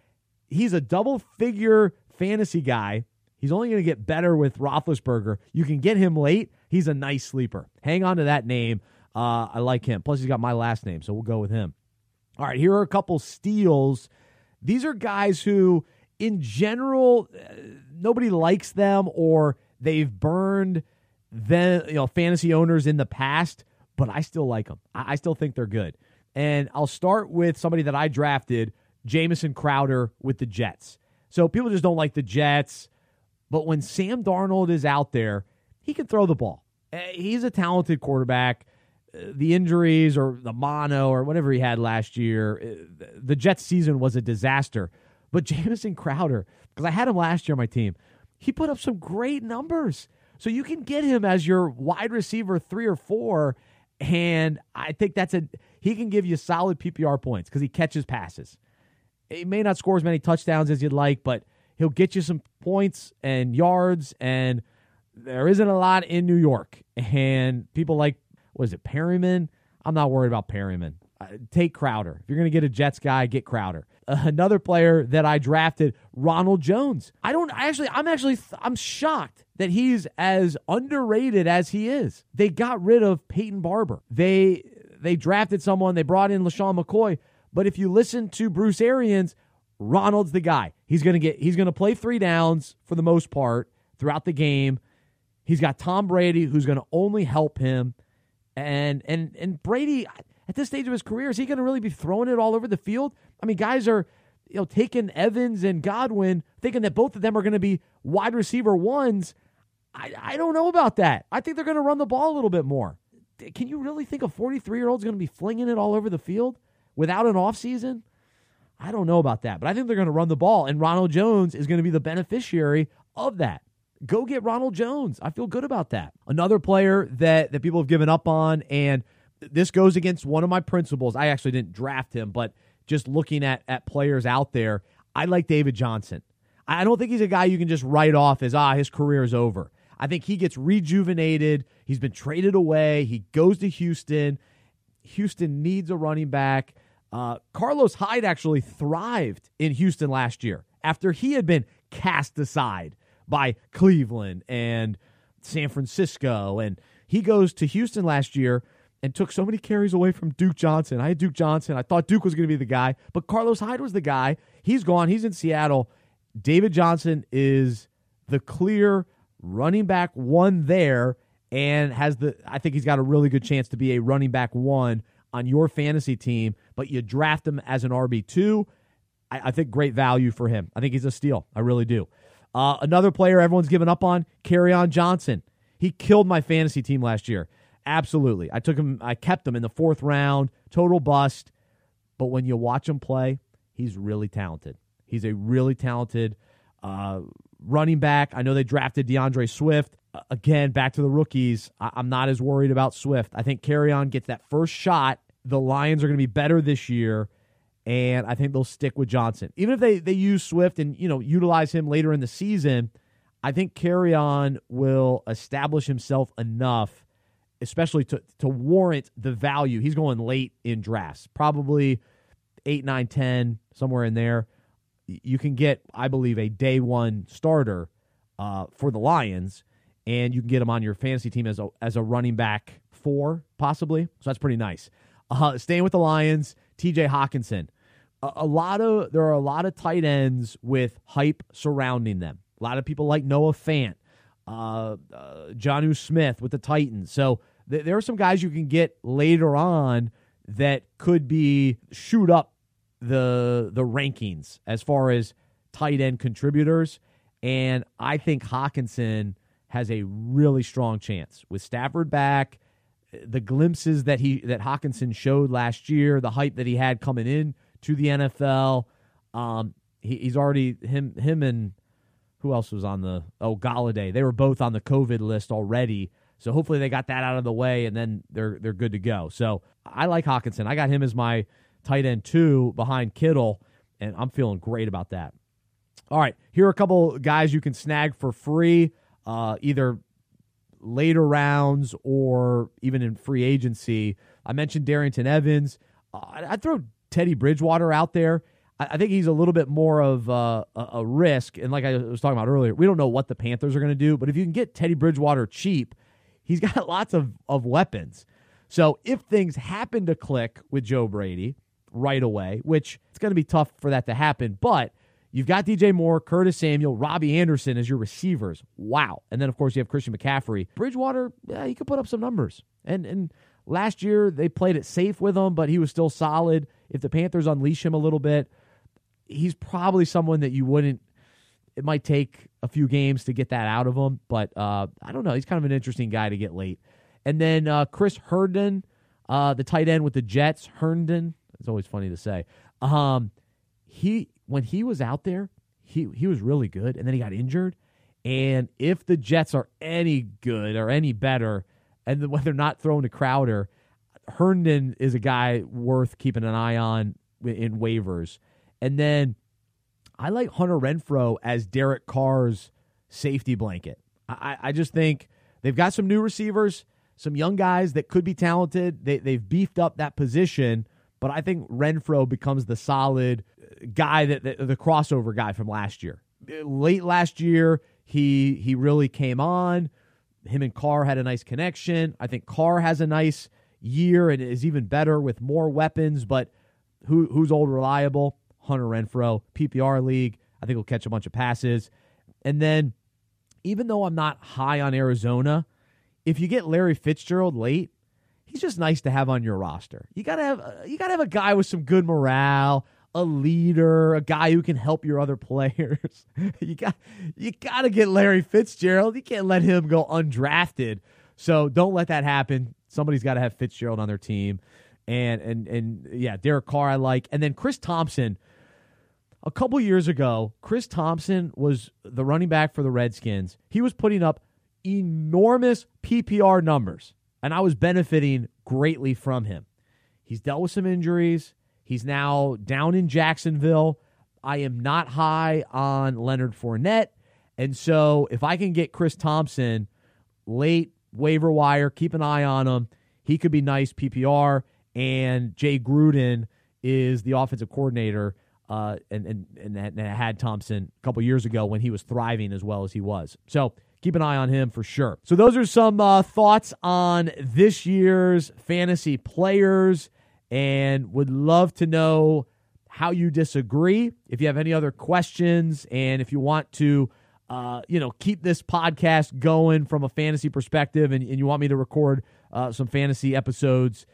he's a double figure fantasy guy. He's only going to get better with Roethlisberger. You can get him late. He's a nice sleeper. Hang on to that name. Uh, I like him. Plus, he's got my last name, so we'll go with him. All right, here are a couple steals. These are guys who, in general, uh, nobody likes them or they've burned then you know fantasy owners in the past, but I still like them. I, I still think they're good. And I'll start with somebody that I drafted Jamison Crowder with the Jets. So people just don't like the Jets. But when Sam Darnold is out there, he can throw the ball. Eh, he's a talented quarterback. The injuries or the mono or whatever he had last year, eh, the Jets season was a disaster. But Jamison Crowder, because I had him last year on my team, he put up some great numbers. So you can get him as your wide receiver three or four. And I think that's a he can give you solid PPR points because he catches passes. He may not score as many touchdowns as you'd like, but he'll get you some points and yards. And there isn't a lot in New York. And people like, was it Perriman? I'm not worried about Perriman. Uh, take Crowder. If you're going to get a Jets guy, get Crowder. Uh, another player that I drafted, Ronald Jones. I don't I actually. I'm actually. I'm shocked that he's as underrated as he is. They got rid of Peyton Barber. They they drafted someone. They brought in LeSean McCoy. But if you listen to Bruce Arians, Ronald's the guy. He's going to get he's going to play 3 downs for the most part throughout the game. He's got Tom Brady who's going to only help him. And and and Brady at this stage of his career is he going to really be throwing it all over the field? I mean, guys are you know taking Evans and Godwin thinking that both of them are going to be wide receiver ones. I, I don't know about that. I think they're going to run the ball a little bit more. Can you really think a 43 year old is going to be flinging it all over the field? without an offseason? I don't know about that, but I think they're going to run the ball, and Ronald Jones is going to be the beneficiary of that. Go get Ronald Jones. I feel good about that. Another player that, that people have given up on, and this goes against one of my principles. I actually didn't draft him, but just looking at, at players out there, I like David Johnson. I don't think he's a guy you can just write off as, ah, his career is over. I think he gets rejuvenated. He's been traded away. He goes to Houston. Houston needs a running back. Uh, Carlos Hyde actually thrived in Houston last year after he had been cast aside by Cleveland and San Francisco. And he goes to Houston last year and took so many carries away from Duke Johnson. I had Duke Johnson. I thought Duke was going to be the guy, but Carlos Hyde was the guy. He's gone. He's in Seattle. David Johnson is the clear running back one there and has the I think he's got a really good chance to be a running back one on your fantasy team, but you draft him as an RB2. I, I think great value for him. I think he's a steal. I really do. Uh, another player everyone's given up on, on Johnson. He killed my fantasy team last year. Absolutely. I took him, I kept him in the fourth round, total bust. But when you watch him play, he's really talented. He's a really talented uh, running back. I know they drafted DeAndre Swift. Uh, again, back to the rookies. I- am not as worried about Swift. I think Kerryon gets that first shot. The Lions are going to be better this year, and I think they'll stick with Johnson. Even if they, they use Swift and you know utilize him later in the season, I think Kerryon will establish himself enough, especially to, to warrant the value. He's going late in drafts, probably 8, 9, 10, somewhere in there. You can get, I believe, a day one starter uh, for the Lions and you can get him on your fantasy team as a as a running back four, possibly. So that's pretty nice. Uh, staying with the Lions, T.J. Hockenson. A, a, lot of there are a lot of tight ends with hype surrounding them. A lot of people like Noah Fant, uh, uh, Jonnu Smith with the Titans. So th- there are some guys you can get later on that could be shoot up the the rankings as far as tight end contributors. And I think Hockenson has a really strong chance with Stafford back. The glimpses that he that Hockenson showed last year, the hype that he had coming in to the NFL, um, he, he's already him him and who else was on the oh Golladay? They were both on the COVID list already. So hopefully they got that out of the way and then they're they're good to go. So I like Hockenson. I got him as my tight end two behind Kittle, and I'm feeling great about that. All right, here are a couple guys you can snag for free uh, either later rounds or even in free agency. I mentioned Darrynton Evans. I'd throw Teddy Bridgewater out there. I, I think he's a little bit more of a, a, risk. And like I was talking about earlier, we don't know what the Panthers are going to do. But if you can get Teddy Bridgewater cheap, he's got lots of, of weapons. So if things happen to click with Joe Brady right away, which it's going to be tough for that to happen, but You've got DJ Moore, Curtis Samuel, Robbie Anderson as your receivers. Wow. And then, of course, you have Christian McCaffrey. Bridgewater, yeah, he could put up some numbers. And and last year they played it safe with him, but he was still solid. If the Panthers unleash him a little bit, he's probably someone that you wouldn't. It might take a few games to get that out of him, but uh, I don't know. He's kind of an interesting guy to get late. And then uh, Chris Herndon, uh, the tight end with the Jets. Herndon, it's always funny to say. Um, he when he was out there, he he was really good, and then he got injured. And if the Jets are any good or any better, and when they're not throwing to Crowder, Herndon is a guy worth keeping an eye on in waivers. And then I like Hunter Renfrow as Derek Carr's safety blanket. I, I just think they've got some new receivers, some young guys that could be talented. They, they've beefed up that position, but I think Renfrow becomes the solid uh, guy that, that the crossover guy from last year. Uh, late last year, he he really came on. Him and Carr had a nice connection. I think Carr has a nice year and is even better with more weapons. But who who's old reliable? Hunter Renfrow, PPR league. I think he'll catch a bunch of passes. And then, even though I'm not high on Arizona, if you get Larry Fitzgerald late, he's just nice to have on your roster. You gotta have uh, you gotta have a guy with some good morale, a leader, a guy who can help your other players. you got you got to get Larry Fitzgerald. You can't let him go undrafted. So don't let that happen. Somebody's got to have Fitzgerald on their team. And and and yeah, Derek Carr I like. And then Chris Thompson. A couple years ago, Chris Thompson was the running back for the Redskins. He was putting up enormous PPR numbers, and I was benefiting greatly from him. He's dealt with some injuries. He's now down in Jacksonville. I am not high on Leonard Fournette. And so if I can get Chris Thompson late waiver wire, keep an eye on him. He could be nice PPR. And Jay Gruden is the offensive coordinator uh, and, and, and had Thompson a couple years ago when he was thriving as well as he was. So keep an eye on him for sure. So, those are some uh, thoughts on this year's fantasy players, and would love to know how you disagree. If you have any other questions, and if you want to, uh, you know, keep this podcast going from a fantasy perspective, and, and you want me to record uh, some fantasy episodes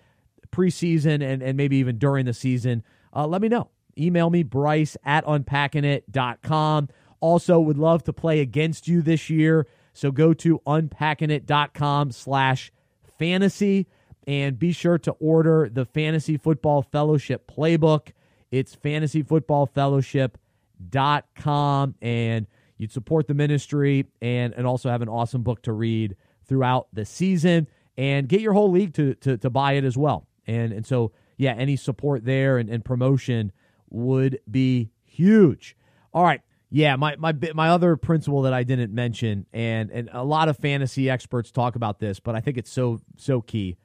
preseason and, and maybe even during the season, uh, let me know. Email me, Bryce at unpackingit.com. Also, would love to play against you this year. So go to unpackingit.com slash fantasy and be sure to order the Fantasy Football Fellowship playbook. It's fantasyfootballfellowship.com and you'd support the ministry and, and also have an awesome book to read throughout the season and get your whole league to, to, to buy it as well. And, and so, yeah, any support there and, and promotion would be huge. All right. Yeah, my my my other principle that I didn't mention, and and a lot of fantasy experts talk about this, but I think it's so so key.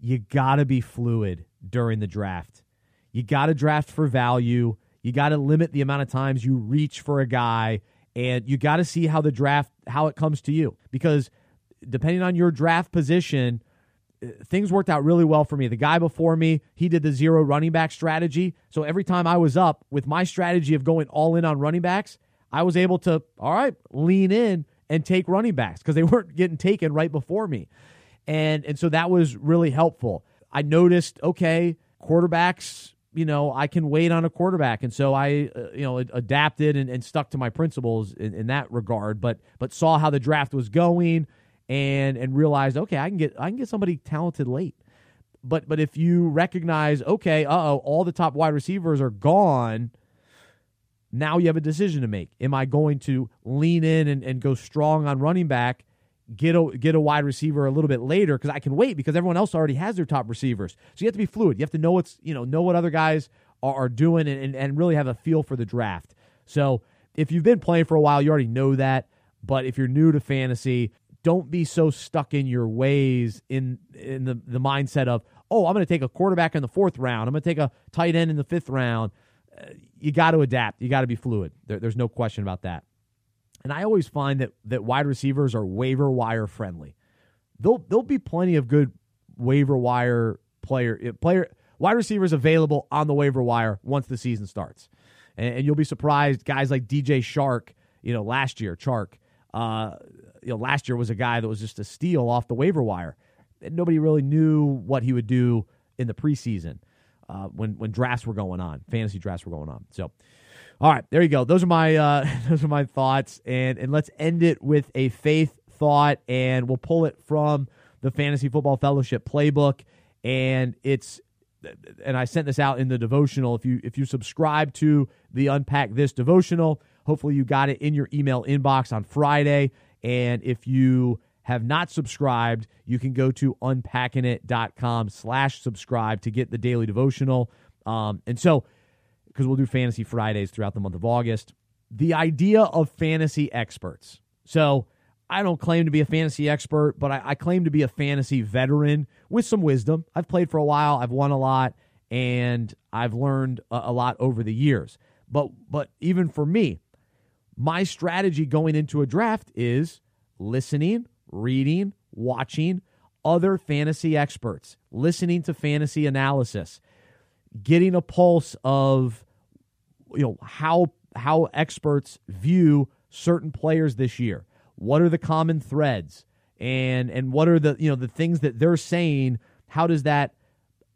You got to be fluid during the draft. You got to draft for value. You got to limit the amount of times you reach for a guy, and you got to see how the draft how it comes to you because depending on your draft position, things worked out really well for me. The guy before me, he did the zero running back strategy. So every time I was up with my strategy of going all in on running backs, I was able to, all right, lean in and take running backs because they weren't getting taken right before me. And and so that was really helpful. I noticed, okay, quarterbacks, you know, I can wait on a quarterback. And so I, uh, you know, adapted and, and, stuck to my principles in, in that regard, but but saw how the draft was going and and realized, okay, I can get I can get somebody talented late. But but if you recognize, okay, uh oh, all the top wide receivers are gone. Now you have a decision to make. Am I going to lean in and, and go strong on running back, get a get a wide receiver a little bit later because I can wait because everyone else already has their top receivers. So you have to be fluid. You have to know what's you know know what other guys are, are doing and, and, and really have a feel for the draft. So if you've been playing for a while, you already know that. But if you're new to fantasy, don't be so stuck in your ways in in the, the mindset of oh i'm going to take a quarterback in the fourth round. I'm going to take a tight end in the fifth round. Uh, you got to adapt. You got to be fluid. There, there's no question about that. And i always find that that wide receivers are waiver wire friendly. There'll there'll be plenty of good waiver wire player uh, player wide receivers available on the waiver wire once the season starts. And, and you'll be surprised guys like dj Chark you know last year chark uh, you know, last year was a guy that was just a steal off the waiver wire. Nobody really knew what he would do in the preseason uh, when when drafts were going on, fantasy drafts were going on. So, all right, there you go. Those are my uh, those are my thoughts, and and let's end it with a faith thought, and we'll pull it from the Fantasy Football Fellowship playbook, and it's and I sent this out in the devotional. If you if you subscribe to the Unpack This devotional, hopefully you got it in your email inbox on Friday. And if you have not subscribed, you can go to unpackingit.com slash subscribe to get the daily devotional. Um, and so, because we'll do fantasy Fridays throughout the month of August, the idea of fantasy experts. So, I don't claim to be a fantasy expert, but I, I, claim to be a fantasy veteran with some wisdom. I've played for a while, I've won a lot, and I've learned a, a lot over the years. But but even for me, my strategy going into a draft is listening, reading, watching other fantasy experts, listening to fantasy analysis, getting a pulse of you know how how experts view certain players this year. What are the common threads? And and what are the you know the things that they're saying? How does that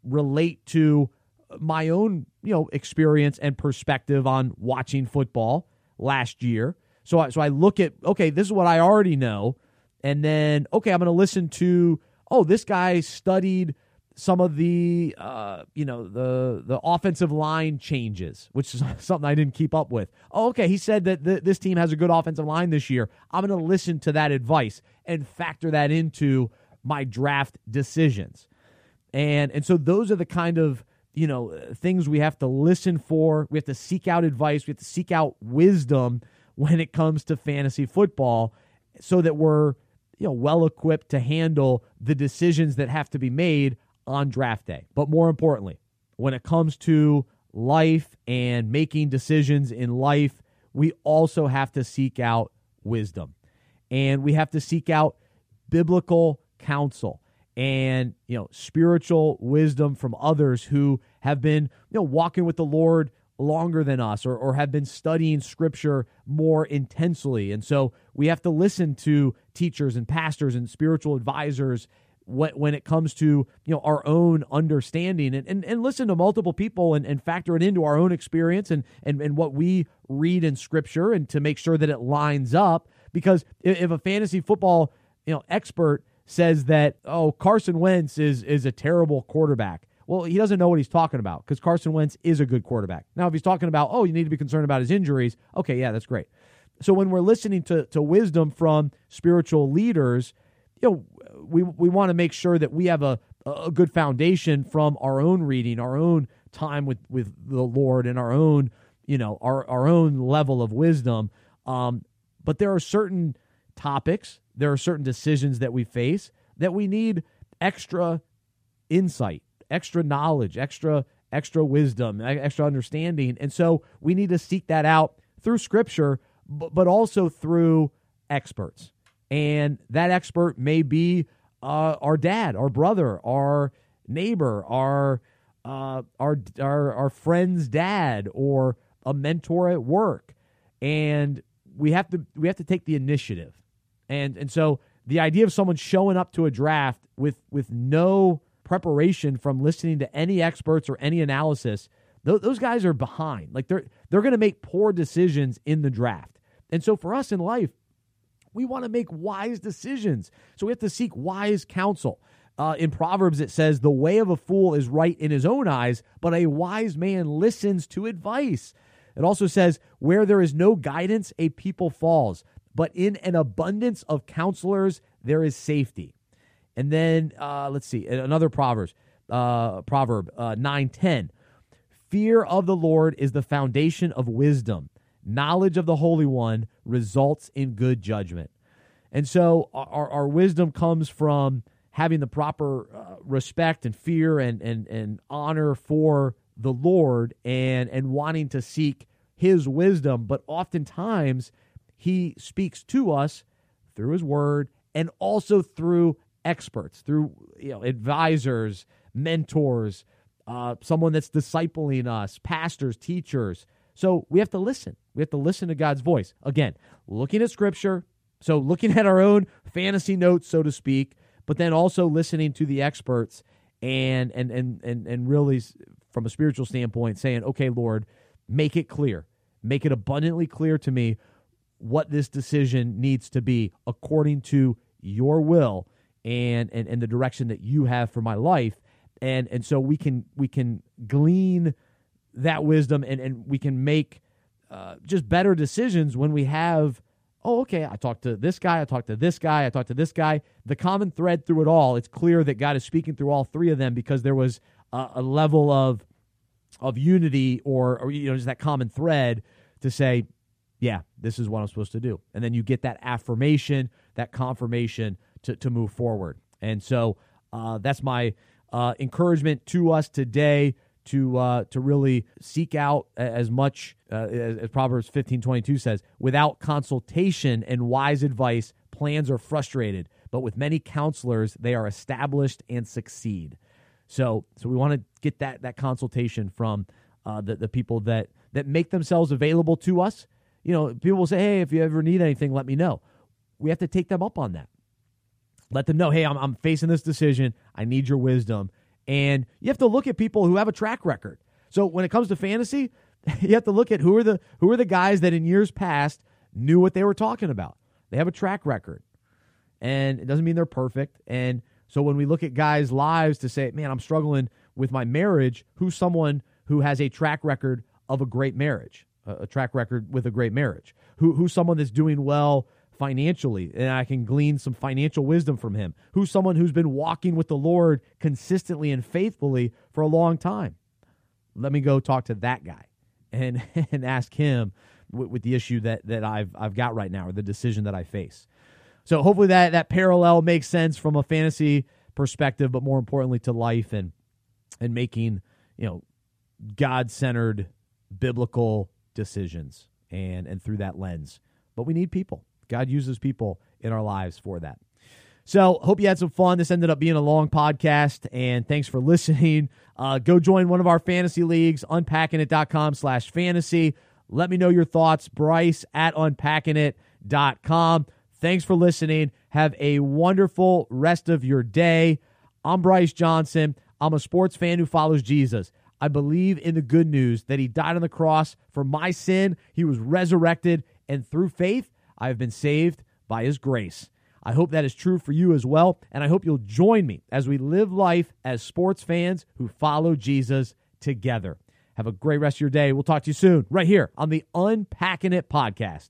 relate to my own you know experience and perspective on watching football? Last year. So I, so I look at okay, this is what I already know, and then okay, I'm going to listen to oh, this guy studied some of the uh, you know the the offensive line changes, which is something I didn't keep up with. Oh, okay, he said that th- this team has a good offensive line this year. I'm going to listen to that advice and factor that into my draft decisions. And and so those are the kind of you know things we have to listen for we have to seek out advice we have to seek out wisdom when it comes to fantasy football so that we're you know well equipped to handle the decisions that have to be made on draft day. But more importantly when it comes to life and making decisions in life we also have to seek out wisdom. And we have to seek out biblical counsel and you know spiritual wisdom from others who have been you know walking with the Lord longer than us or, or have been studying scripture more intensely. And so we have to listen to teachers and pastors and spiritual advisors when, when it comes to you know our own understanding. And, and, and listen to multiple people and, and factor it into our own experience and, and, and what we read in scripture and to make sure that it lines up. Because if, a fantasy football you know expert says that oh Carson Wentz is is a terrible quarterback well, he doesn't know what he's talking about because Carson Wentz is a good quarterback. Now, if he's talking about, oh, you need to be concerned about his injuries, okay, yeah, that's great. So when we're listening to, to wisdom from spiritual leaders, you know, we, we want to make sure that we have a, a good foundation from our own reading, our own time with, with the Lord and our own, you know, our, our own level of wisdom. Um, but there are certain topics, there are certain decisions that we face that we need extra insight extra knowledge, extra extra wisdom, extra understanding. And so we need to seek that out through scripture, but also through experts. And that expert may be uh, our dad, our brother, our neighbor, our uh, our our our friend's dad, or a mentor at work. And we have to we have to take the initiative. And and so the idea of someone showing up to a draft with with no preparation from listening to any experts or any analysis, th- those guys are behind. Like they're they're going to make poor decisions in the draft. And so for us in life, we want to make wise decisions. So we have to seek wise counsel. Uh, in Proverbs, it says, The way of a fool is right in his own eyes, but a wise man listens to advice. It also says, Where there is no guidance, a people falls, but in an abundance of counselors, there is safety. And then uh, let's see another proverbs uh, proverb uh, nine ten. Fear of the Lord is the foundation of wisdom. Knowledge of the Holy One results in good judgment. And so our, our wisdom comes from having the proper uh, respect and fear and, and, and honor for the Lord and, and wanting to seek his wisdom. But oftentimes, he speaks to us through his word and also through experts, through you know advisors, mentors, uh, someone that's discipling us, pastors, teachers. So we have to listen. We have to listen to God's voice. Again, looking at Scripture, so looking at our own fantasy notes, so to speak, but then also listening to the experts and and and and and really from a spiritual standpoint saying, okay, Lord, make it clear, make it abundantly clear to me what this decision needs to be according to your will and, and and the direction that you have for my life. And and so we can we can glean that wisdom and and we can make uh, just better decisions when we have oh okay i talked to this guy i talked to this guy i talked to this guy. The common thread through it all it's clear that god is speaking through all three of them because there was a, a level of of unity or, or you know just that common thread to say yeah this is what i'm supposed to do and then you get that affirmation that confirmation to, to move forward. And so uh, that's my uh, encouragement to us today to uh, to really seek out as much uh, as, as, Proverbs fifteen twenty two says. Without consultation and wise advice, plans are frustrated, but with many counselors, they are established and succeed. So so we want to get that that consultation from uh, the the people that that make themselves available to us. You know, people will say, "Hey, if you ever need anything, let me know." We have to take them up on that. Let them know, hey, I'm, I'm facing this decision. I need your wisdom. And you have to look at people who have a track record. So when it comes to fantasy, you have to look at who are the who are the guys that in years past knew what they were talking about. They have a track record. And it doesn't mean they're perfect. And so when we look at guys' lives to say, man, I'm struggling with my marriage, who's someone who has a track record of a great marriage, a, track record with a great marriage? Who, who's someone that's doing well financially and I can glean some financial wisdom from him. Who's someone who's been walking with the Lord consistently and faithfully for a long time. Let me go talk to that guy and and ask him with, with the issue that that I've I've got right now or the decision that I face. So hopefully that that parallel makes sense from a fantasy perspective, but more importantly to life and and making you know God centered biblical decisions and and through that lens. But we need people. God uses people in our lives for that. So, hope you had some fun. This ended up being a long podcast, and thanks for listening. Uh, go join one of our fantasy leagues, unpackingit.com slash fantasy. Let me know your thoughts, Bryce at unpackingit.com. Thanks for listening. Have a wonderful rest of your day. I'm Bryce Johnson. I'm a sports fan who follows Jesus. I believe in the good news that he died on the cross for my sin. He was resurrected, and through faith, I have been saved by his grace. I hope that is true for you as well, and I hope you'll join me as we live life as sports fans who follow Jesus together. Have a great rest of your day. We'll talk to you soon, right here on the Unpacking It podcast.